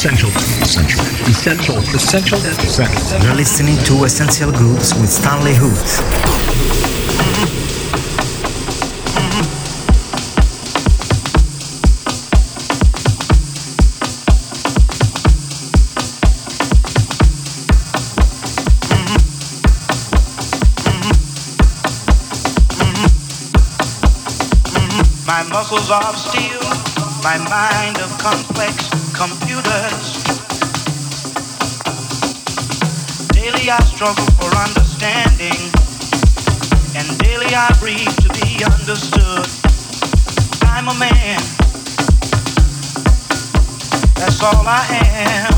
Essential. Essential. Essential. Essential. Essential. You're listening to Essential Grooves with Stanley Hood. My muscles are of steel, my mind of complex computers. Daily I struggle for understanding, and daily I breathe to be understood. I'm a man, that's all I am.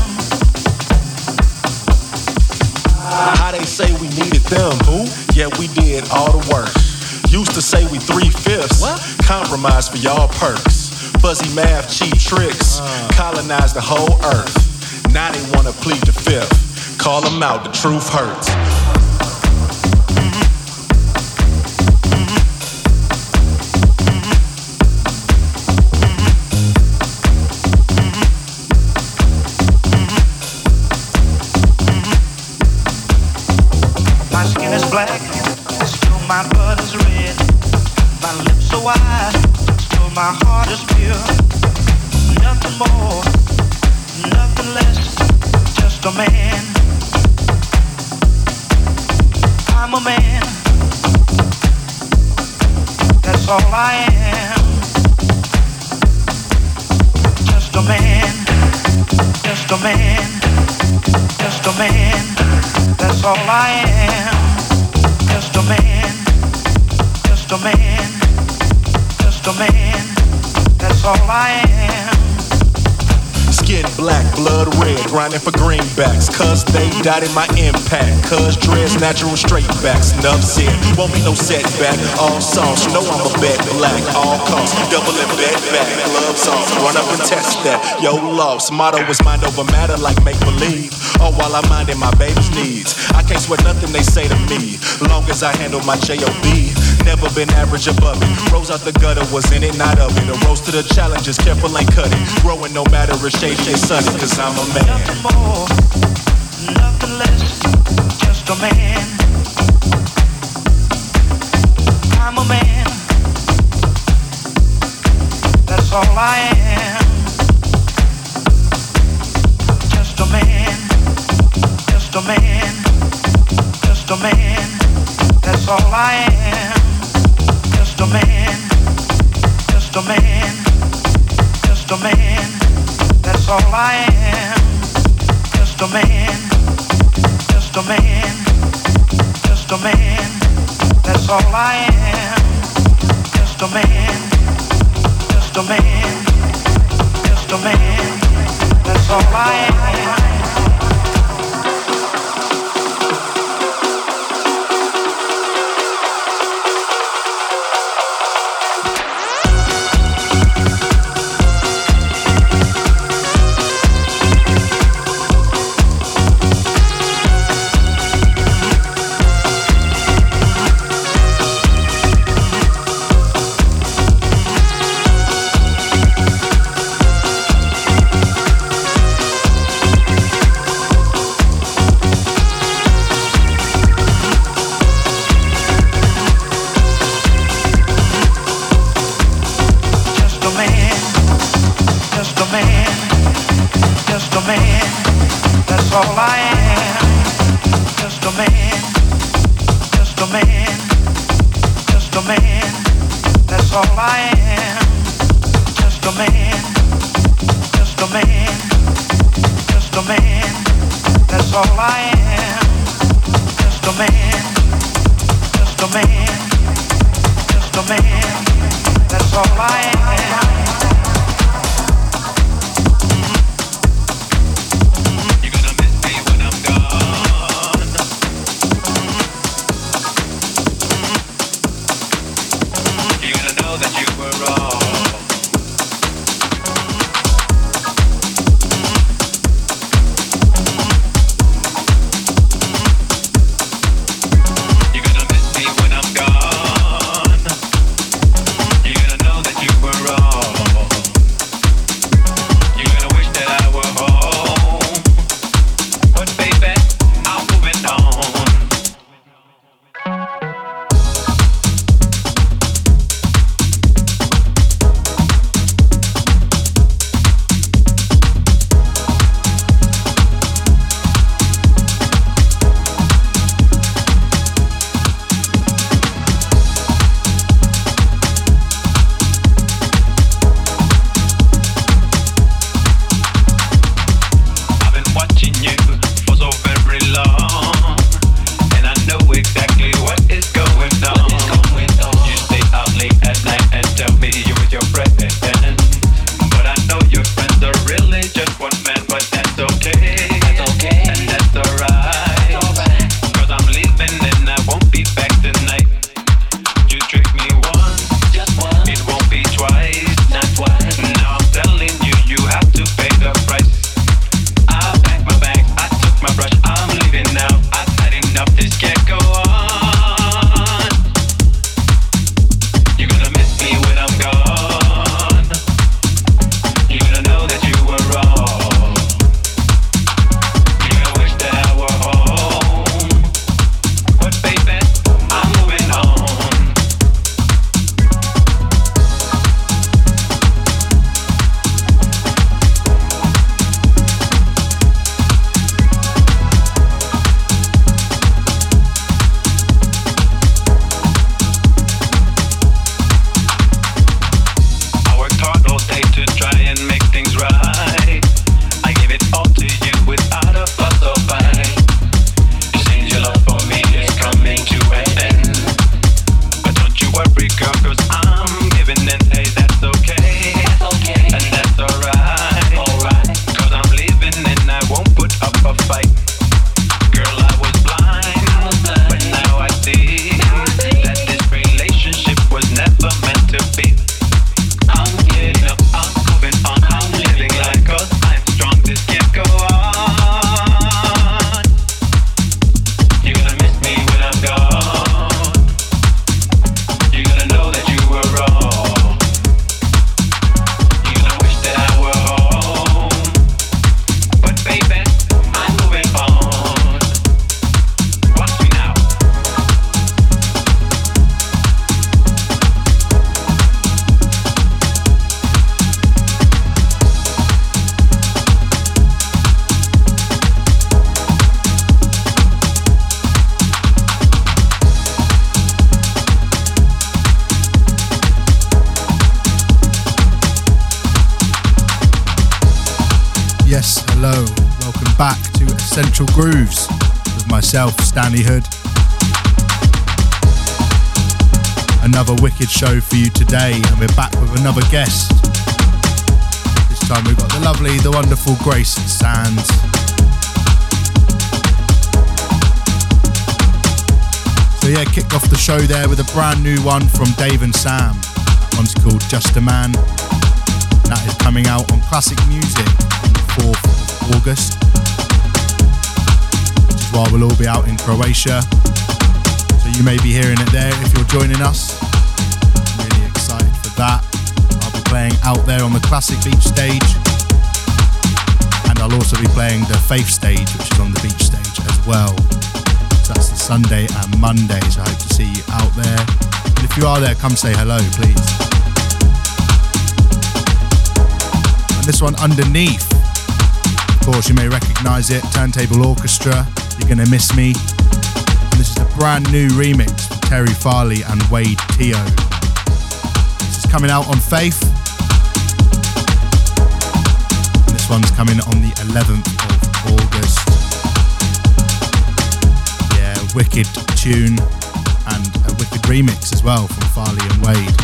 How they say we needed them, who? Yeah, we did all the work. Used to say we three fifths. What? Compromise for y'all perks. Fuzzy math, cheap tricks. Colonize the whole earth. Now they wanna plead the fifth. Call them out, the truth hurts. That's all I am. Grinding for greenbacks. Cuz they dotted my impact. Cuz dreads natural straight backs. Enough said, won't be no setback. All songs, you know I'm a bet black. All costs, double and bet back. Gloves off, run up and test that. Yo, loves, motto is mind over matter like make believe. All while I'm minding my baby's needs. I can't sweat nothing they say to me. Long as I handle my J.O.B. Never been average above it. Rose out the gutter, was in it, not of it. A rose to the challenges, careful ain't cut it. Growing no matter if shady sunny, cause I'm a man. Nothing more, nothing less, just a man. I'm a man. That's all I am. Just a man. Just a man. Just a man. That's all I am. Stanley Hood. Another wicked show for you today, and we're back with another guest. This time we've got the lovely, the wonderful Grace Sands. So yeah, kicked off the show there with a brand new one from Dave and Sam. One's called Just a Man. That is coming out on Classic Music on the 4th of August while we'll all be out in Croatia. So you may be hearing it there if you're joining us. I'm really excited for that. I'll be playing out there on the Classic Beach stage. And I'll also be playing the Faith stage, which is on the beach stage as well. So that's the Sunday and Monday, so I hope to see you out there. And if you are there, come say hello, please. And this one underneath, of course, you may recognize it Turntable Orchestra. You're Gonna Miss Me. And this is a brand new remix from Terry Farley and Wade Teo. This is coming out on Faith. This one's coming on the 11th of August. Yeah, wicked tune and a wicked remix as well from Farley and Wade.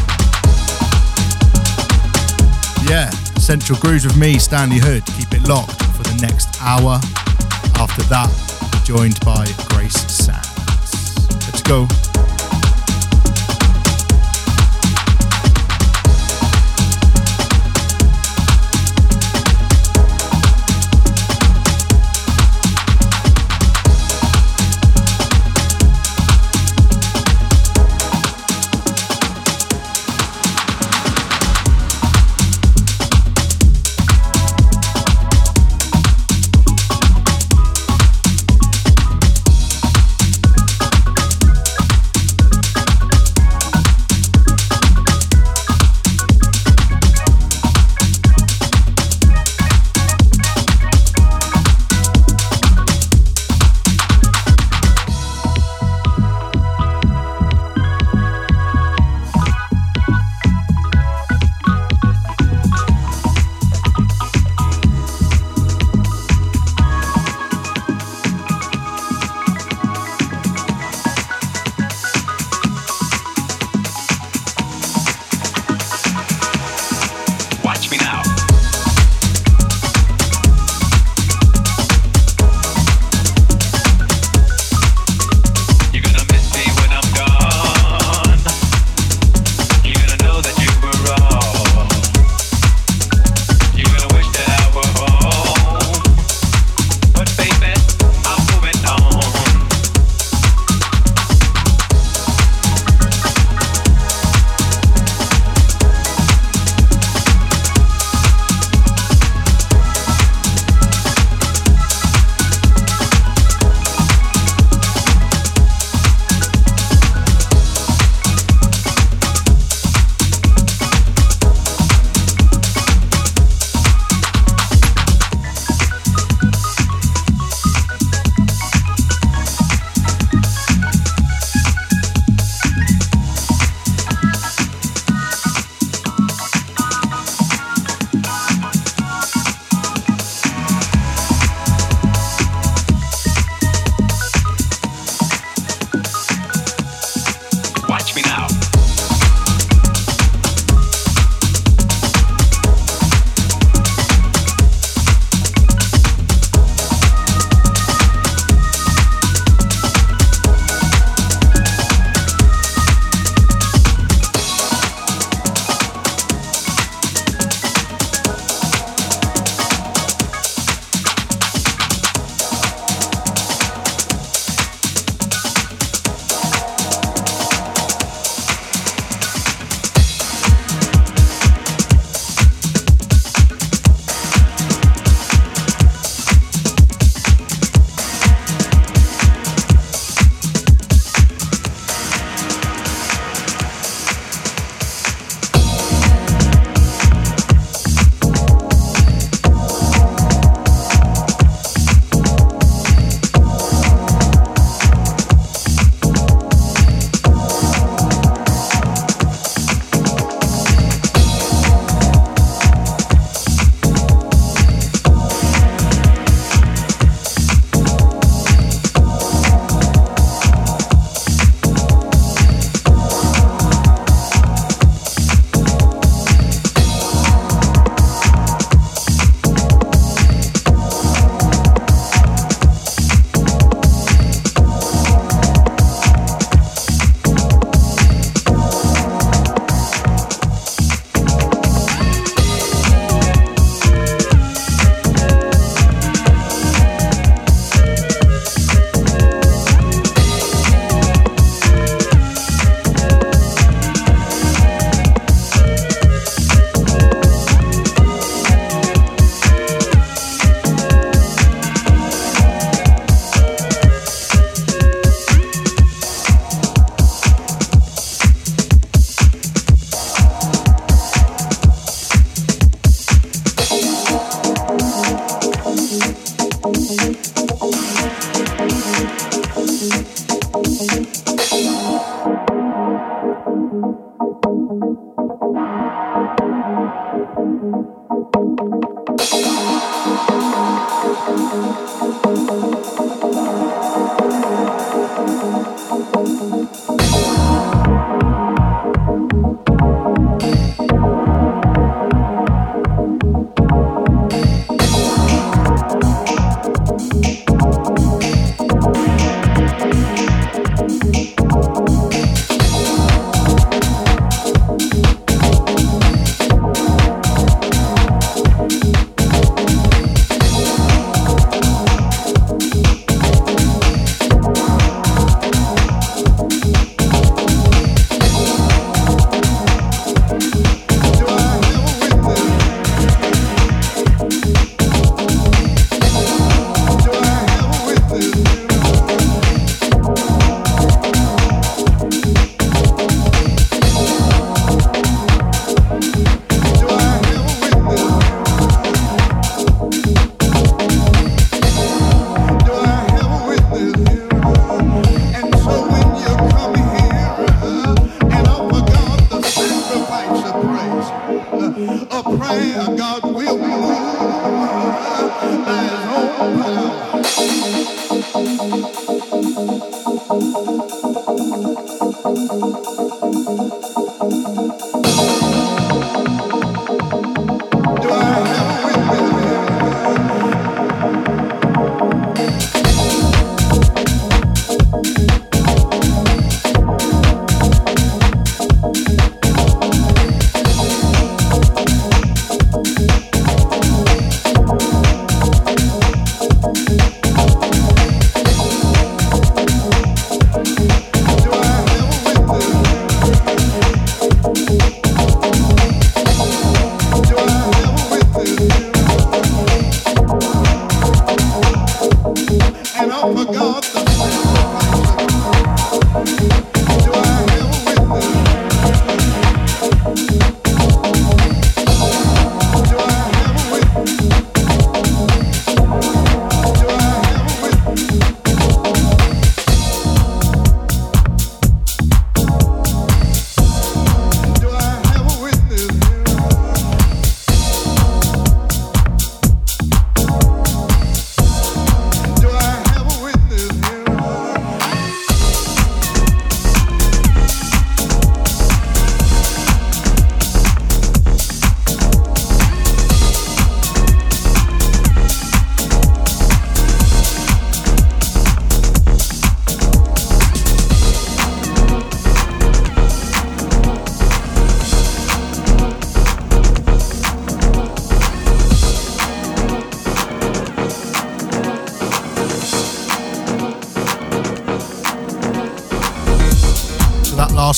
Yeah, Essential Grooves with me, Stanley Hood. Keep it locked for the next hour. After that, joined by Grace Sands. Let's go.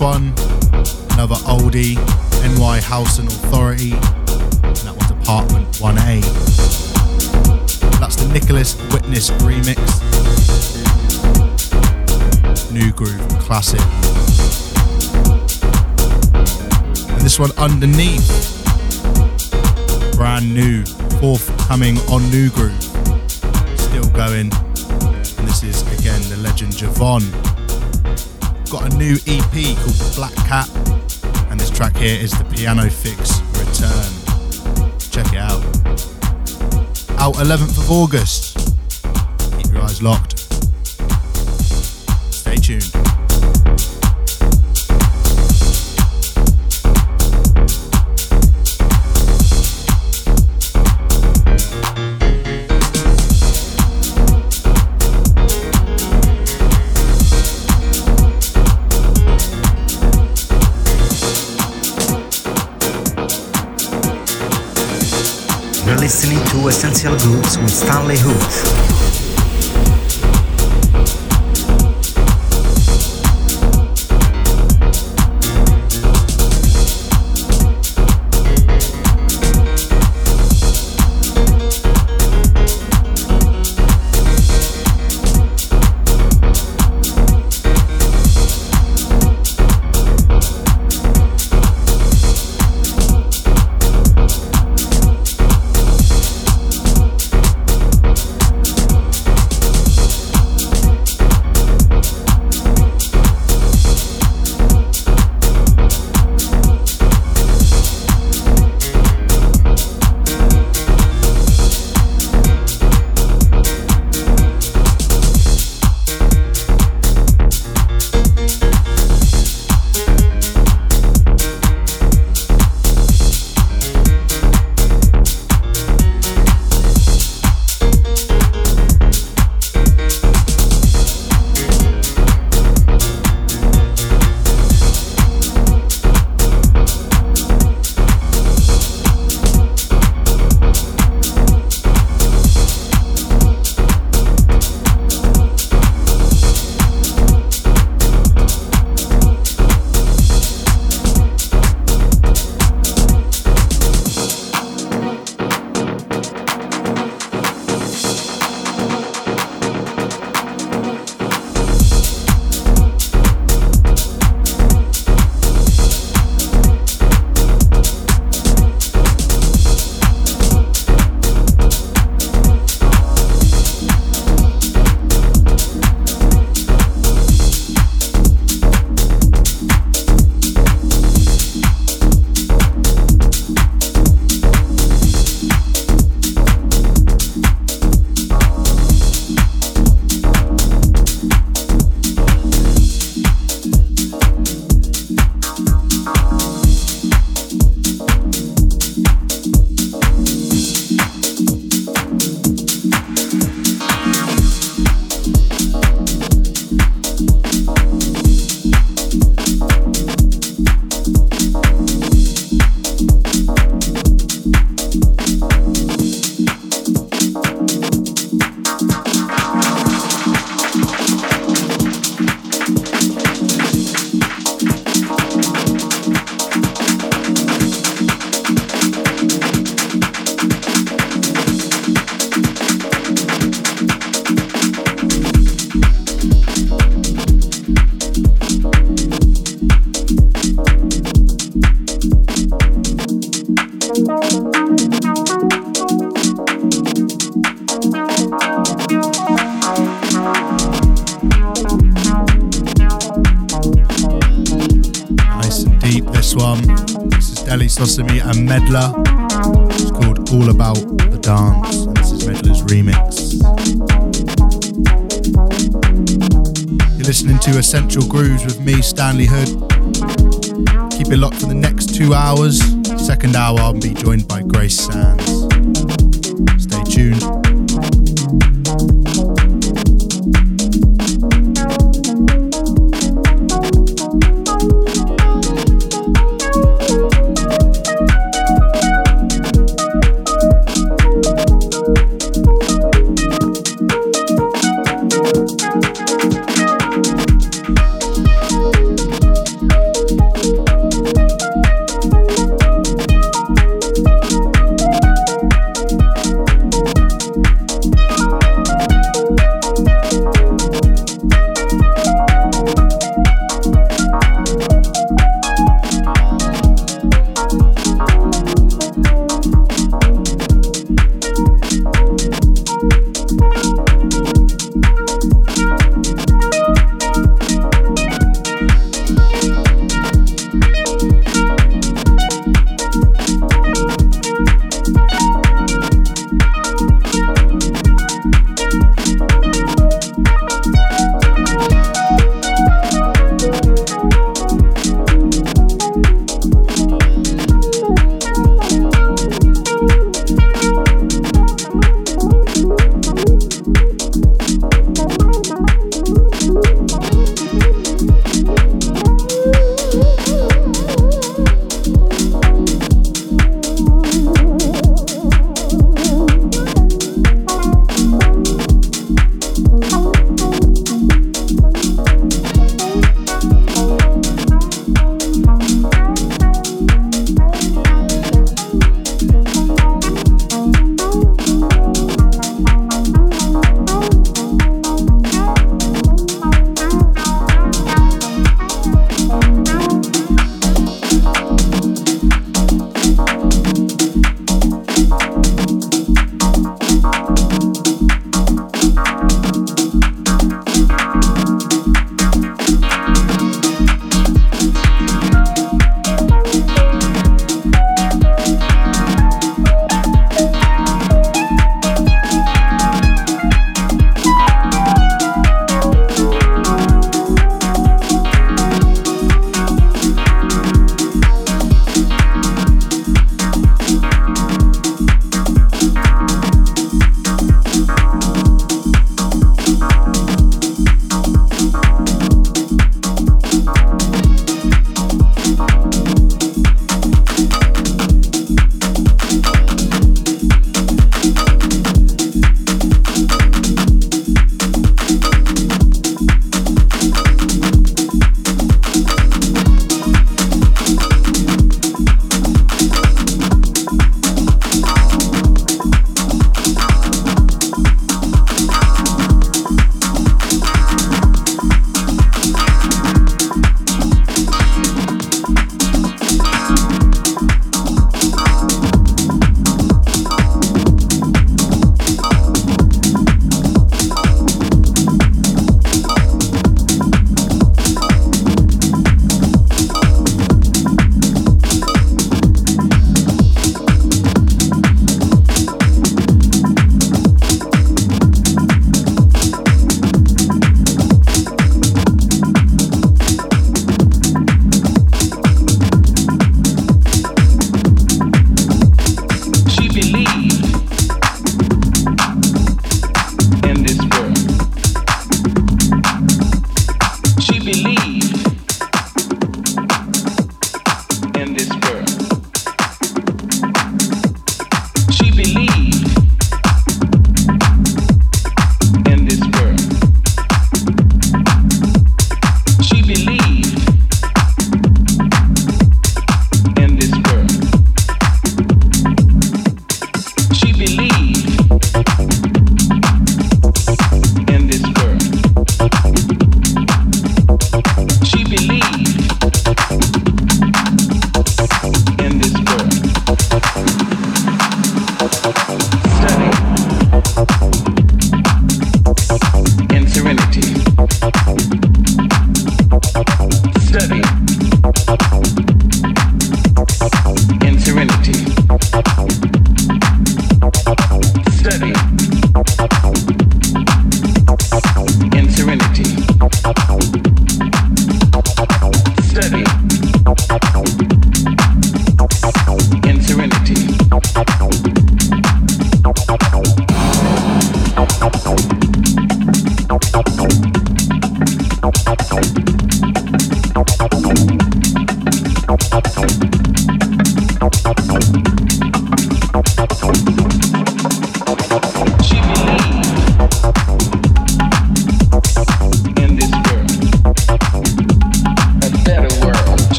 11th August.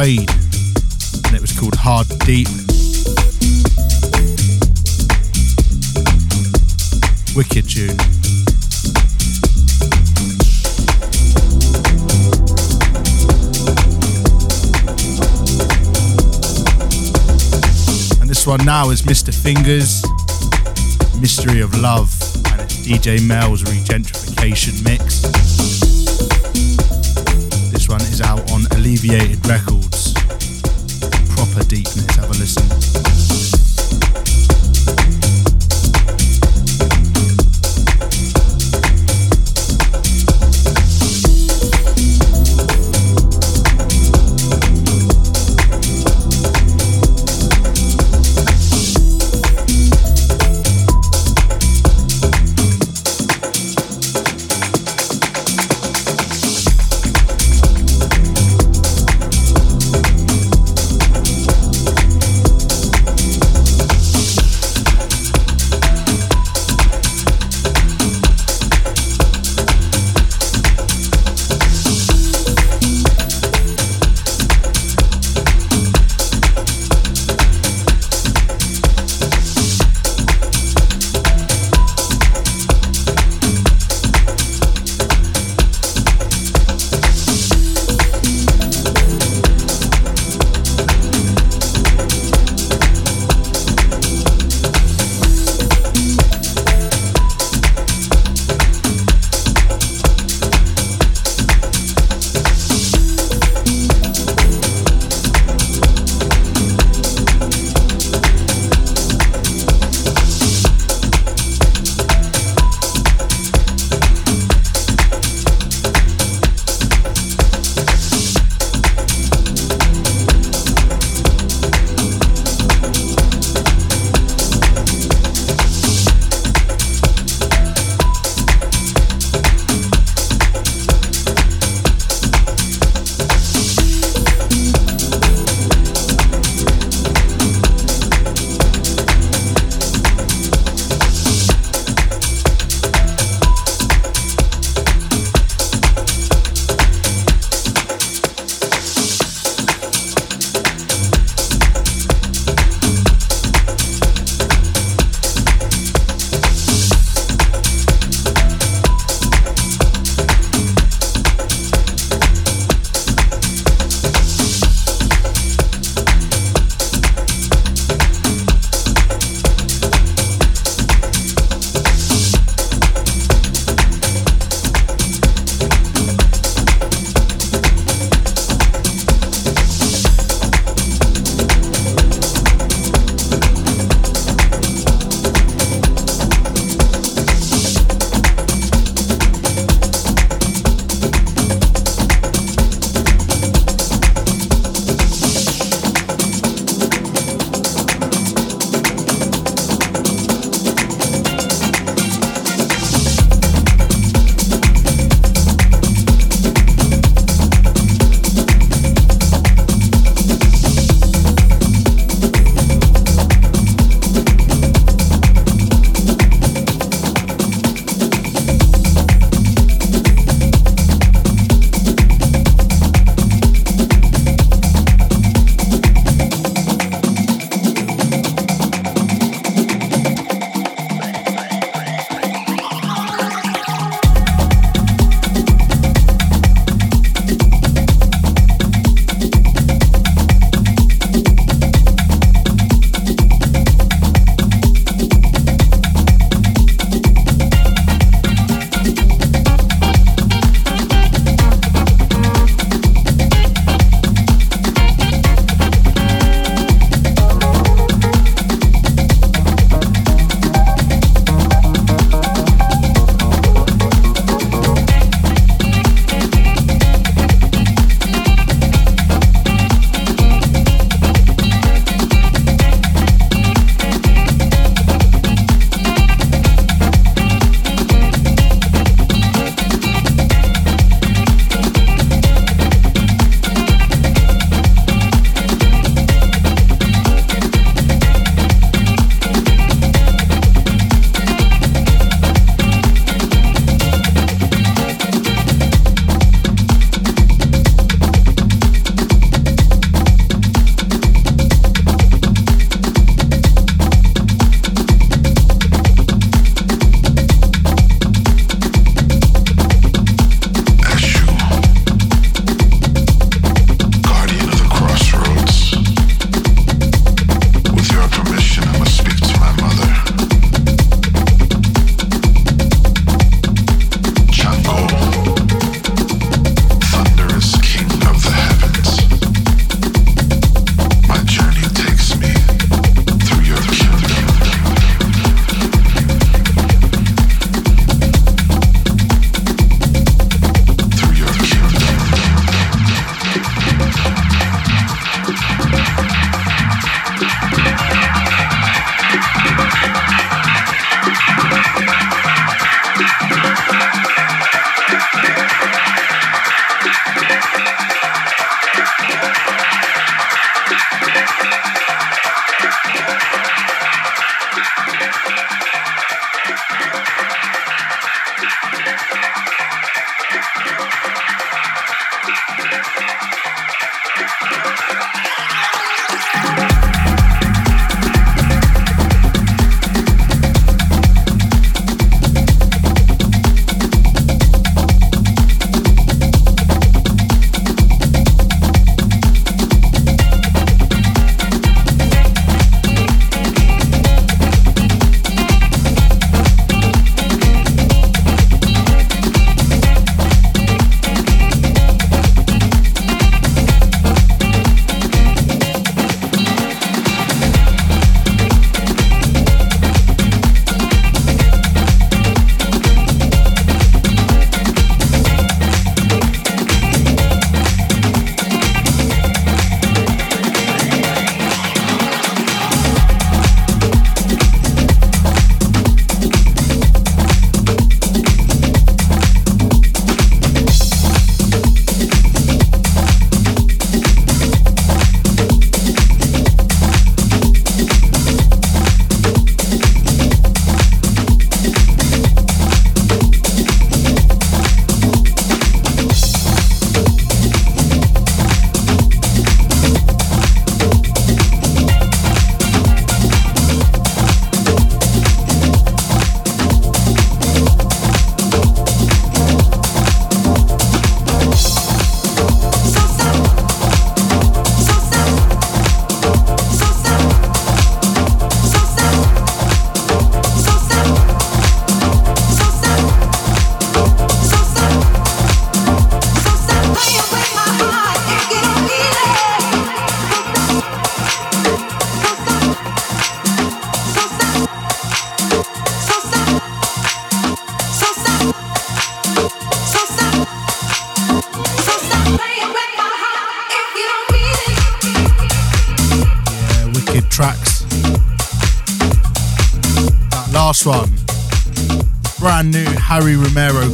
And it was called Hard Deep. Wicked tune. And this one now is Mr. Fingers, Mystery of Love, and it's DJ Mel's ReGentryfication Mix. This one is out on Alleviated Records.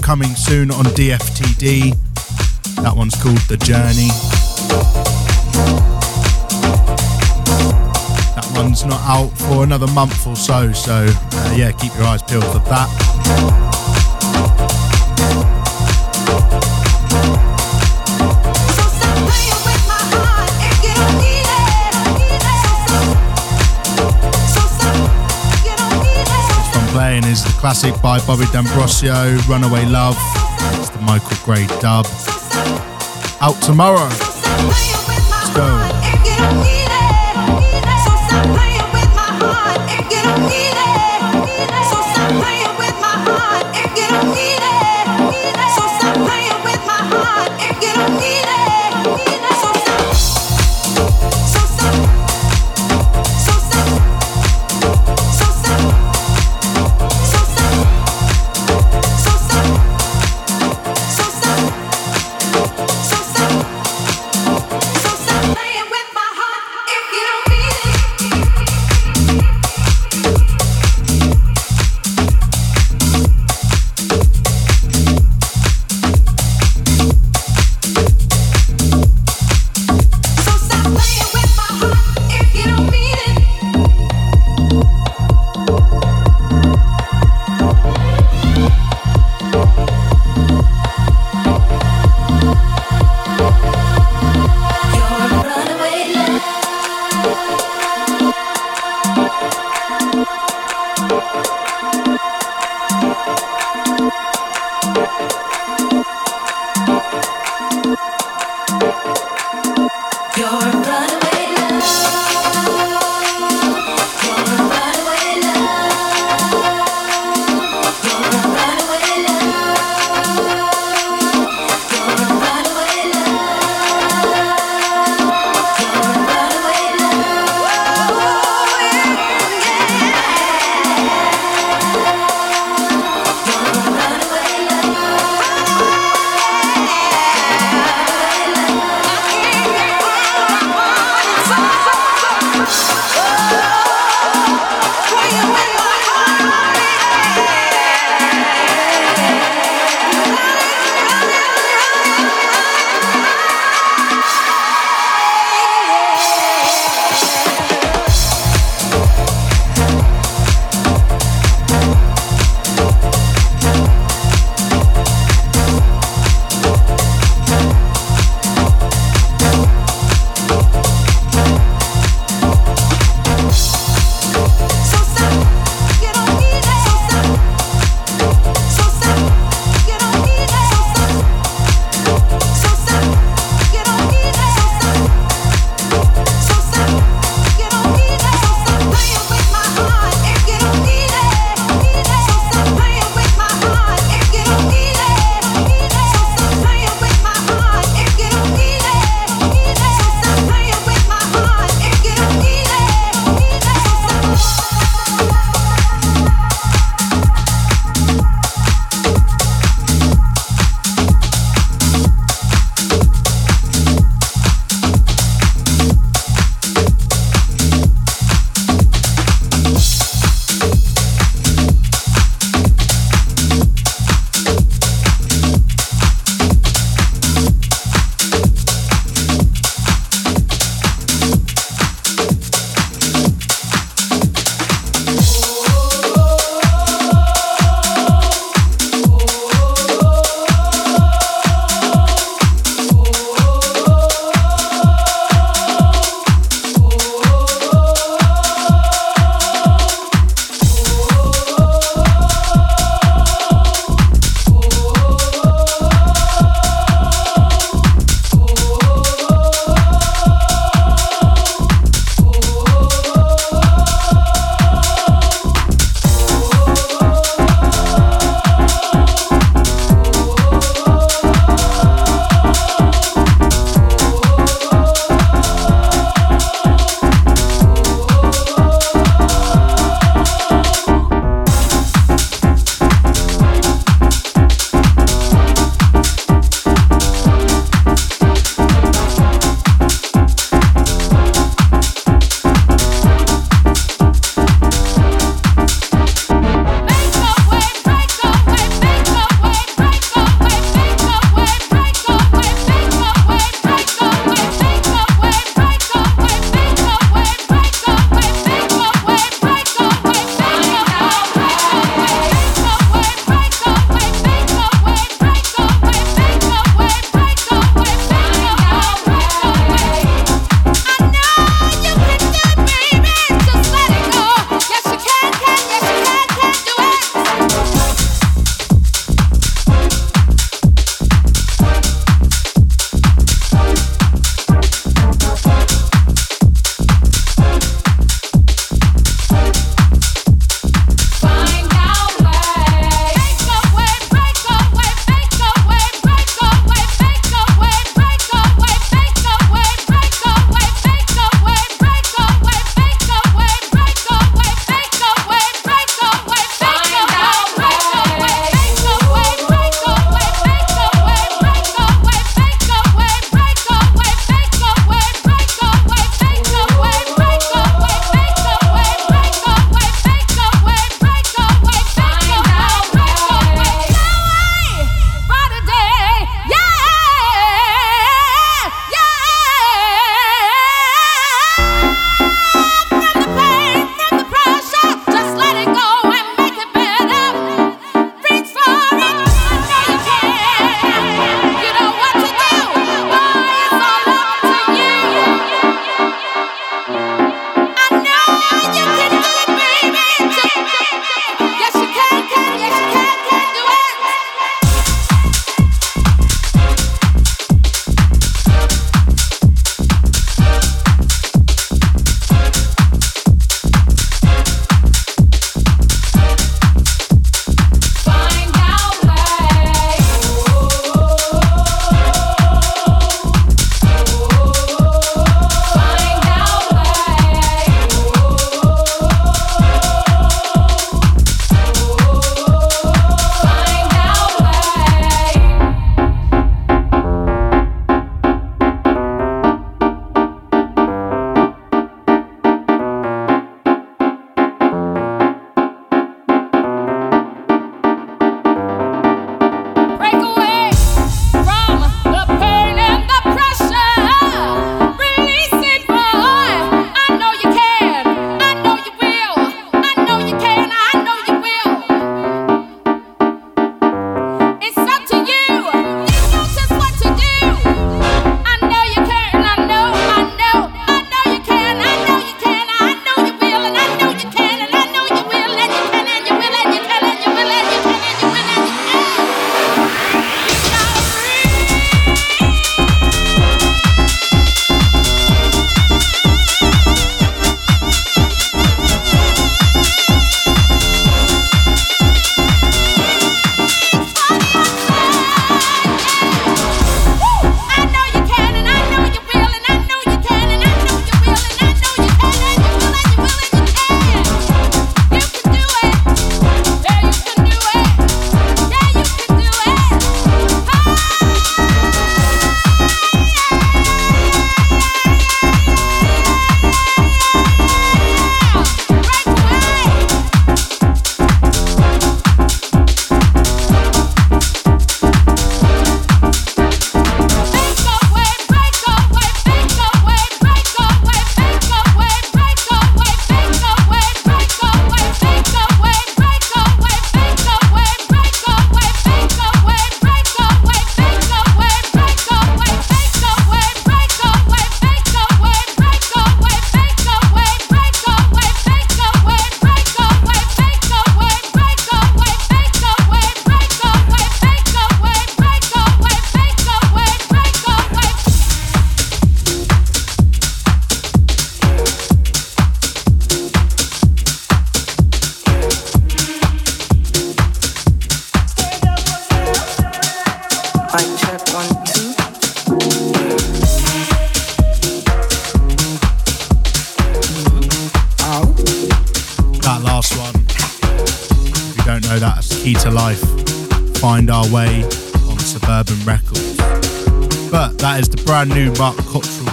Coming soon on DFTD. That one's called The Journey. That one's not out for another month or so, so uh, yeah, keep your eyes peeled for that. Classic by Bobby D'Ambrosio, Runaway Love. It's the Michael Gray dub. Out tomorrow. Let's go.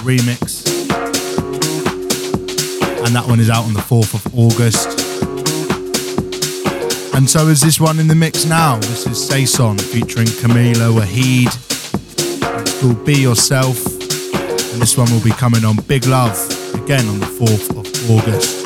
remix. And that one is out on the 4th of August. And so is this one in the mix now. This is Saison featuring Kameelah Waheed. It's called Be Yourself. And this one will be coming on Big Love again on the 4th of August.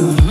Uh-huh.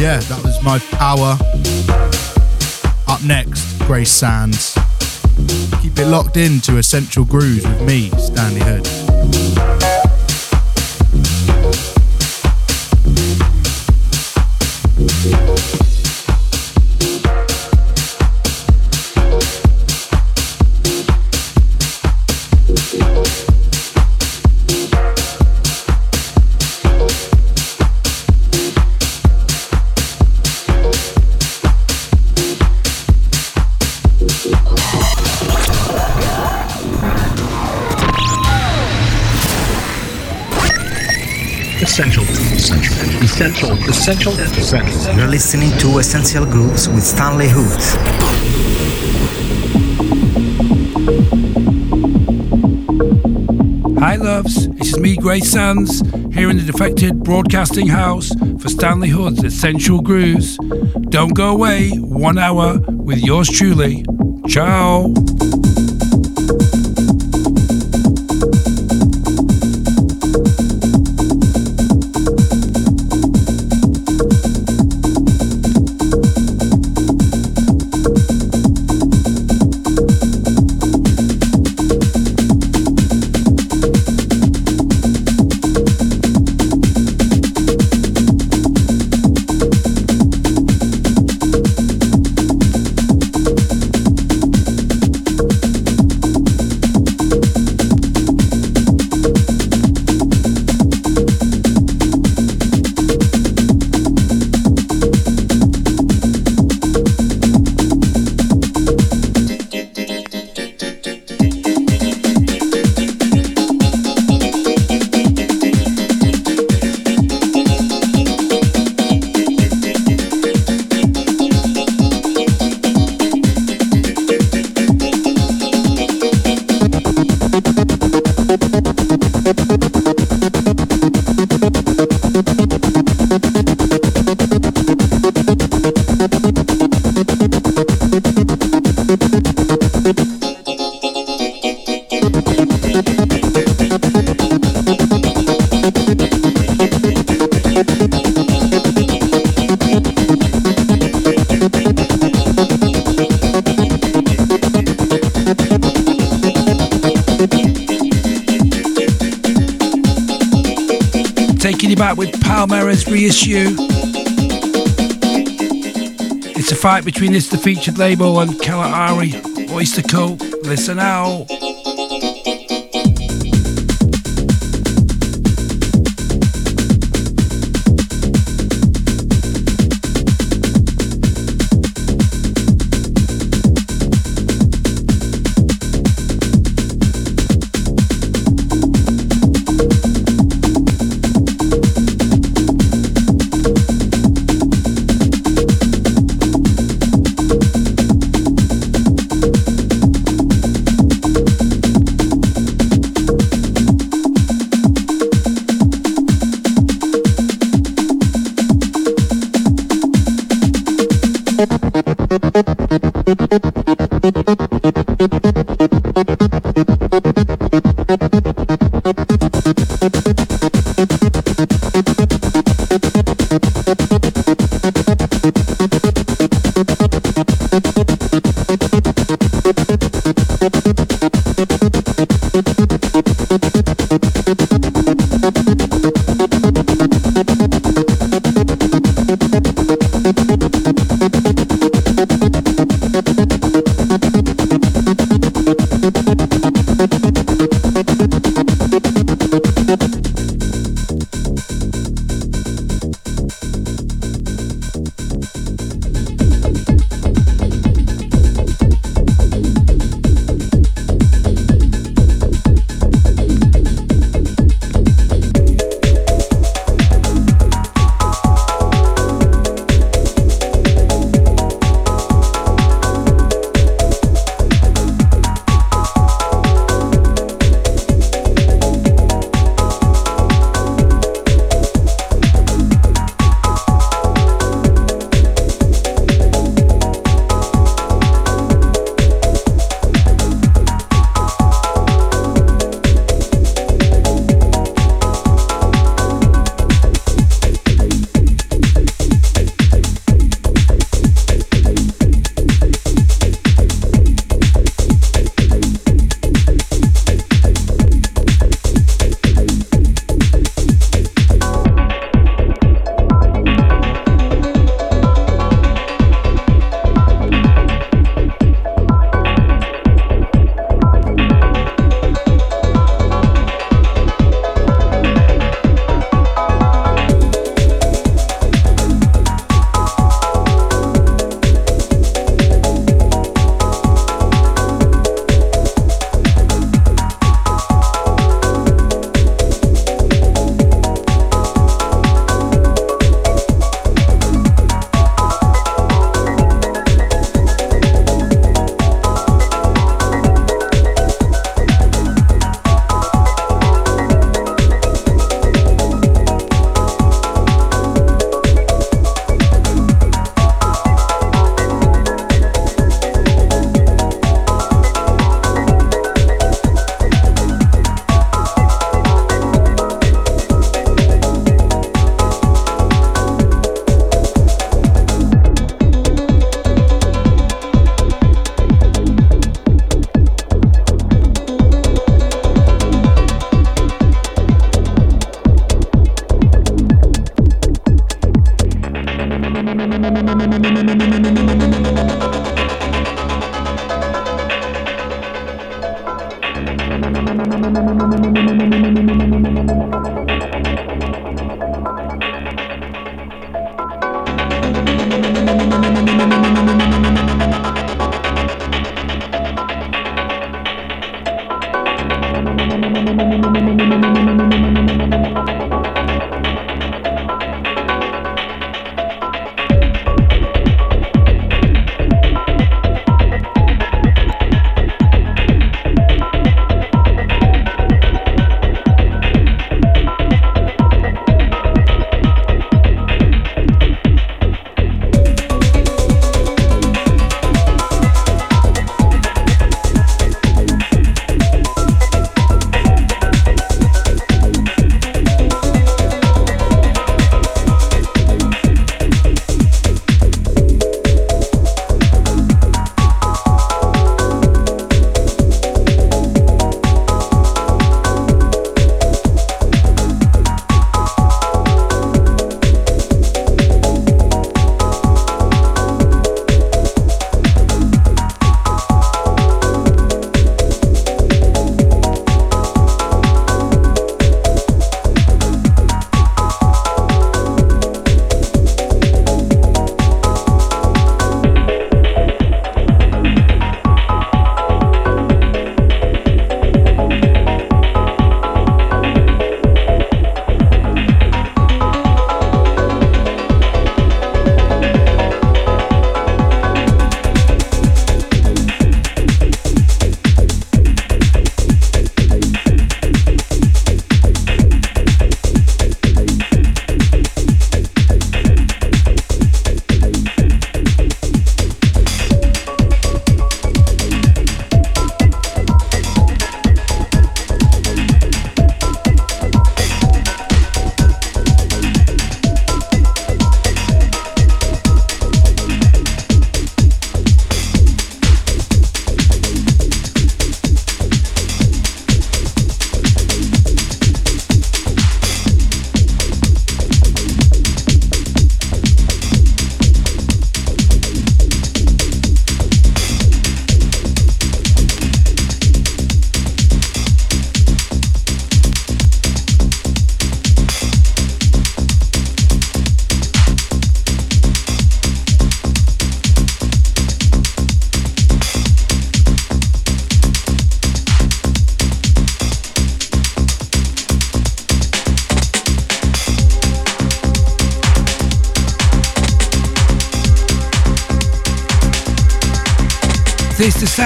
Yeah, that was my power. Up next, Grace Sands. Keep it locked in to Essential Grooves with me, Stanley Hood. Essential. Essential. Essential. Essential. You're listening to Essential Grooves with Stanley Hood. Hi, loves. This is me, Grace Sands, here in the Defected Broadcasting House for Stanley Hood's Essential Grooves. Don't go away. One hour with yours truly. Ciao. Between this the featured label and Kalahari Oystercult. Listen out.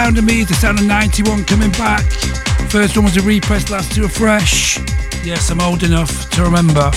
Sound of me, the sound of 91 coming back. First one was a repress, last two are fresh. Yes, I'm old enough to remember.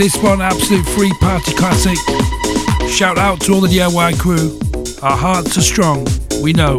This one, absolute free party classic. Shout out to all the DIY crew. Our hearts are strong, we know.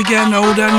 Palmares again, old and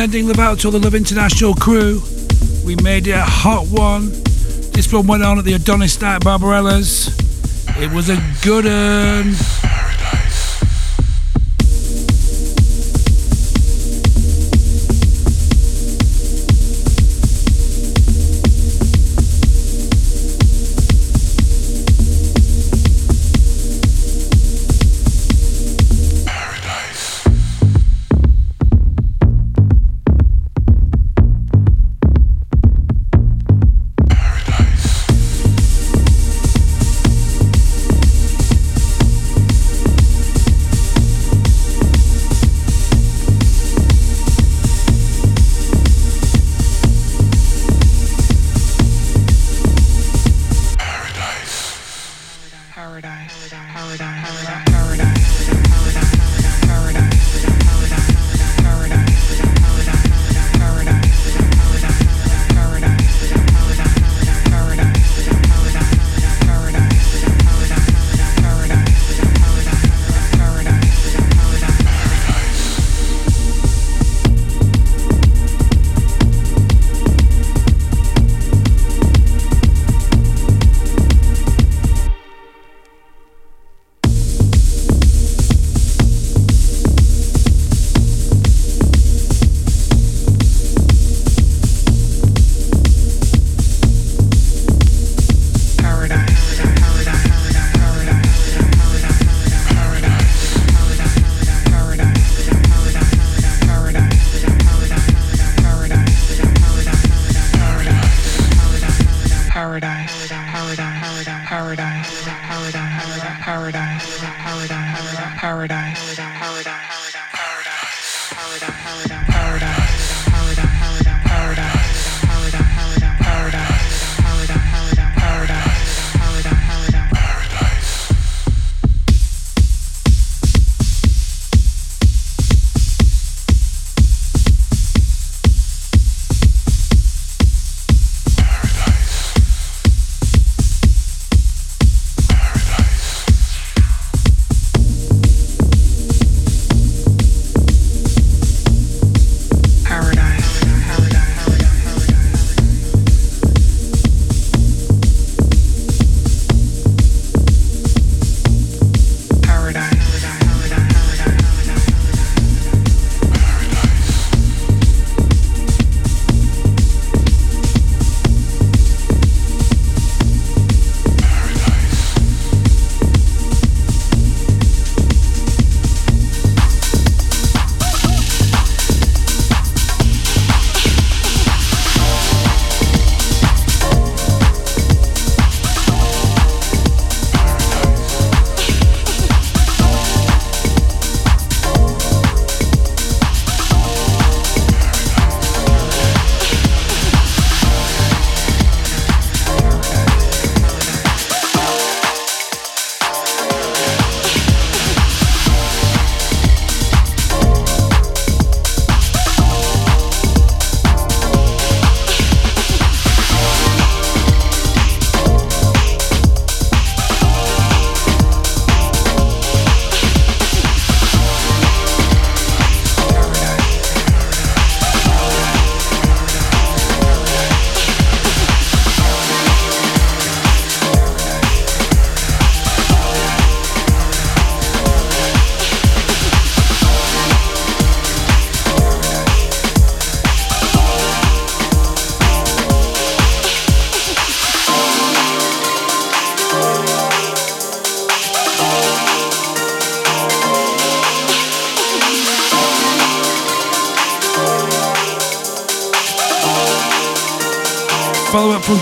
Sending love out to all the Love International crew. We made it a hot one. This one went on at the Adonis Night Barbarella's. It was a good one.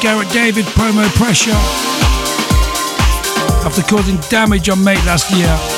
Gareth David promo pressure after causing damage on Mate last year.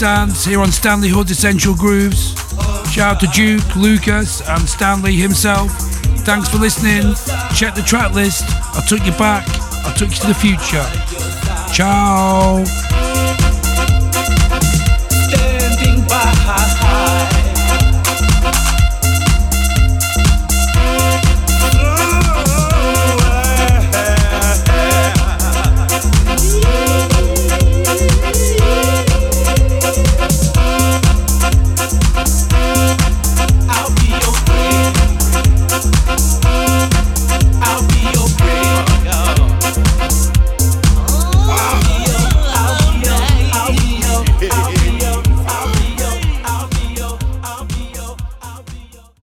sounds here on Stanley Hood's Essential Grooves. Shout out to Duke, Lucas, and Stanley himself. Thanks for listening. Check the track list. I took you back. I took you to the future. Ciao.